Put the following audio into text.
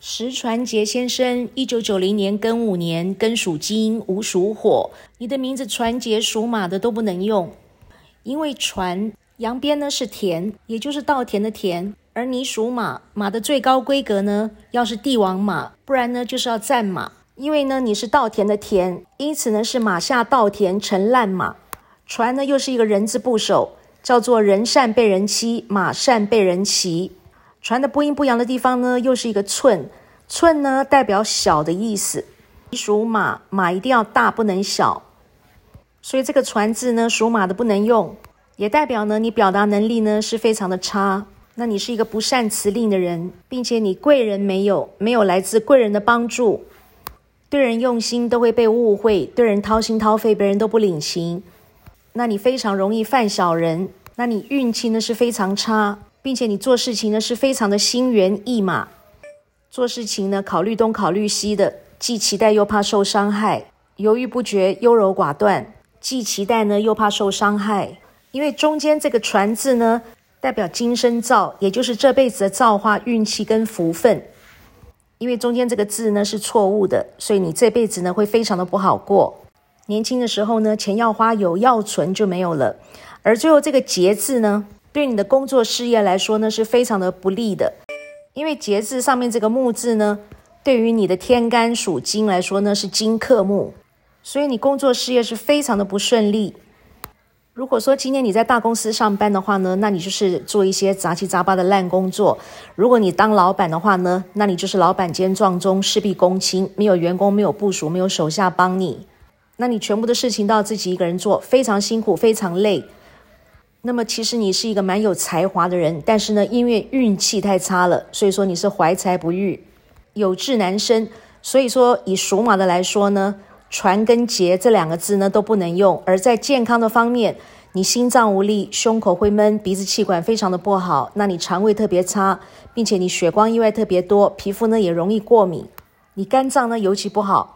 石传杰先生，一九九零年庚午年，庚属金，午属火。你的名字传杰属马的都不能用，因为传阳边呢是田，也就是稻田的田，而你属马，马的最高规格呢要是帝王马，不然呢就是要战马。因为呢你是稻田的田，因此呢是马下稻田成烂马。传呢又是一个人字部首，叫做人善被人欺，马善被人骑。船的不阴不阳的地方呢，又是一个寸，寸呢代表小的意思。属马，马一定要大，不能小。所以这个船字呢，属马的不能用，也代表呢你表达能力呢是非常的差。那你是一个不善辞令的人，并且你贵人没有，没有来自贵人的帮助，对人用心都会被误会，对人掏心掏肺，别人都不领情。那你非常容易犯小人，那你运气呢是非常差。并且你做事情呢是非常的心猿意马，做事情呢考虑东考虑西的，既期待又怕受伤害，犹豫不决，优柔寡断，既期待呢又怕受伤害。因为中间这个“传”字呢，代表今生造，也就是这辈子的造化、运气跟福分。因为中间这个字呢是错误的，所以你这辈子呢会非常的不好过。年轻的时候呢，钱要花有要存就没有了。而最后这个“节”字呢？对你的工作事业来说呢，是非常的不利的，因为节字上面这个木字呢，对于你的天干属金来说呢，是金克木，所以你工作事业是非常的不顺利。如果说今天你在大公司上班的话呢，那你就是做一些杂七杂八的烂工作；如果你当老板的话呢，那你就是老板兼撞钟，事必躬亲，没有员工，没有部署，没有手下帮你，那你全部的事情都要自己一个人做，非常辛苦，非常累。那么其实你是一个蛮有才华的人，但是呢，因为运气太差了，所以说你是怀才不遇，有志难伸。所以说以属马的来说呢，传跟节这两个字呢都不能用。而在健康的方面，你心脏无力，胸口会闷，鼻子气管非常的不好，那你肠胃特别差，并且你血光意外特别多，皮肤呢也容易过敏，你肝脏呢尤其不好。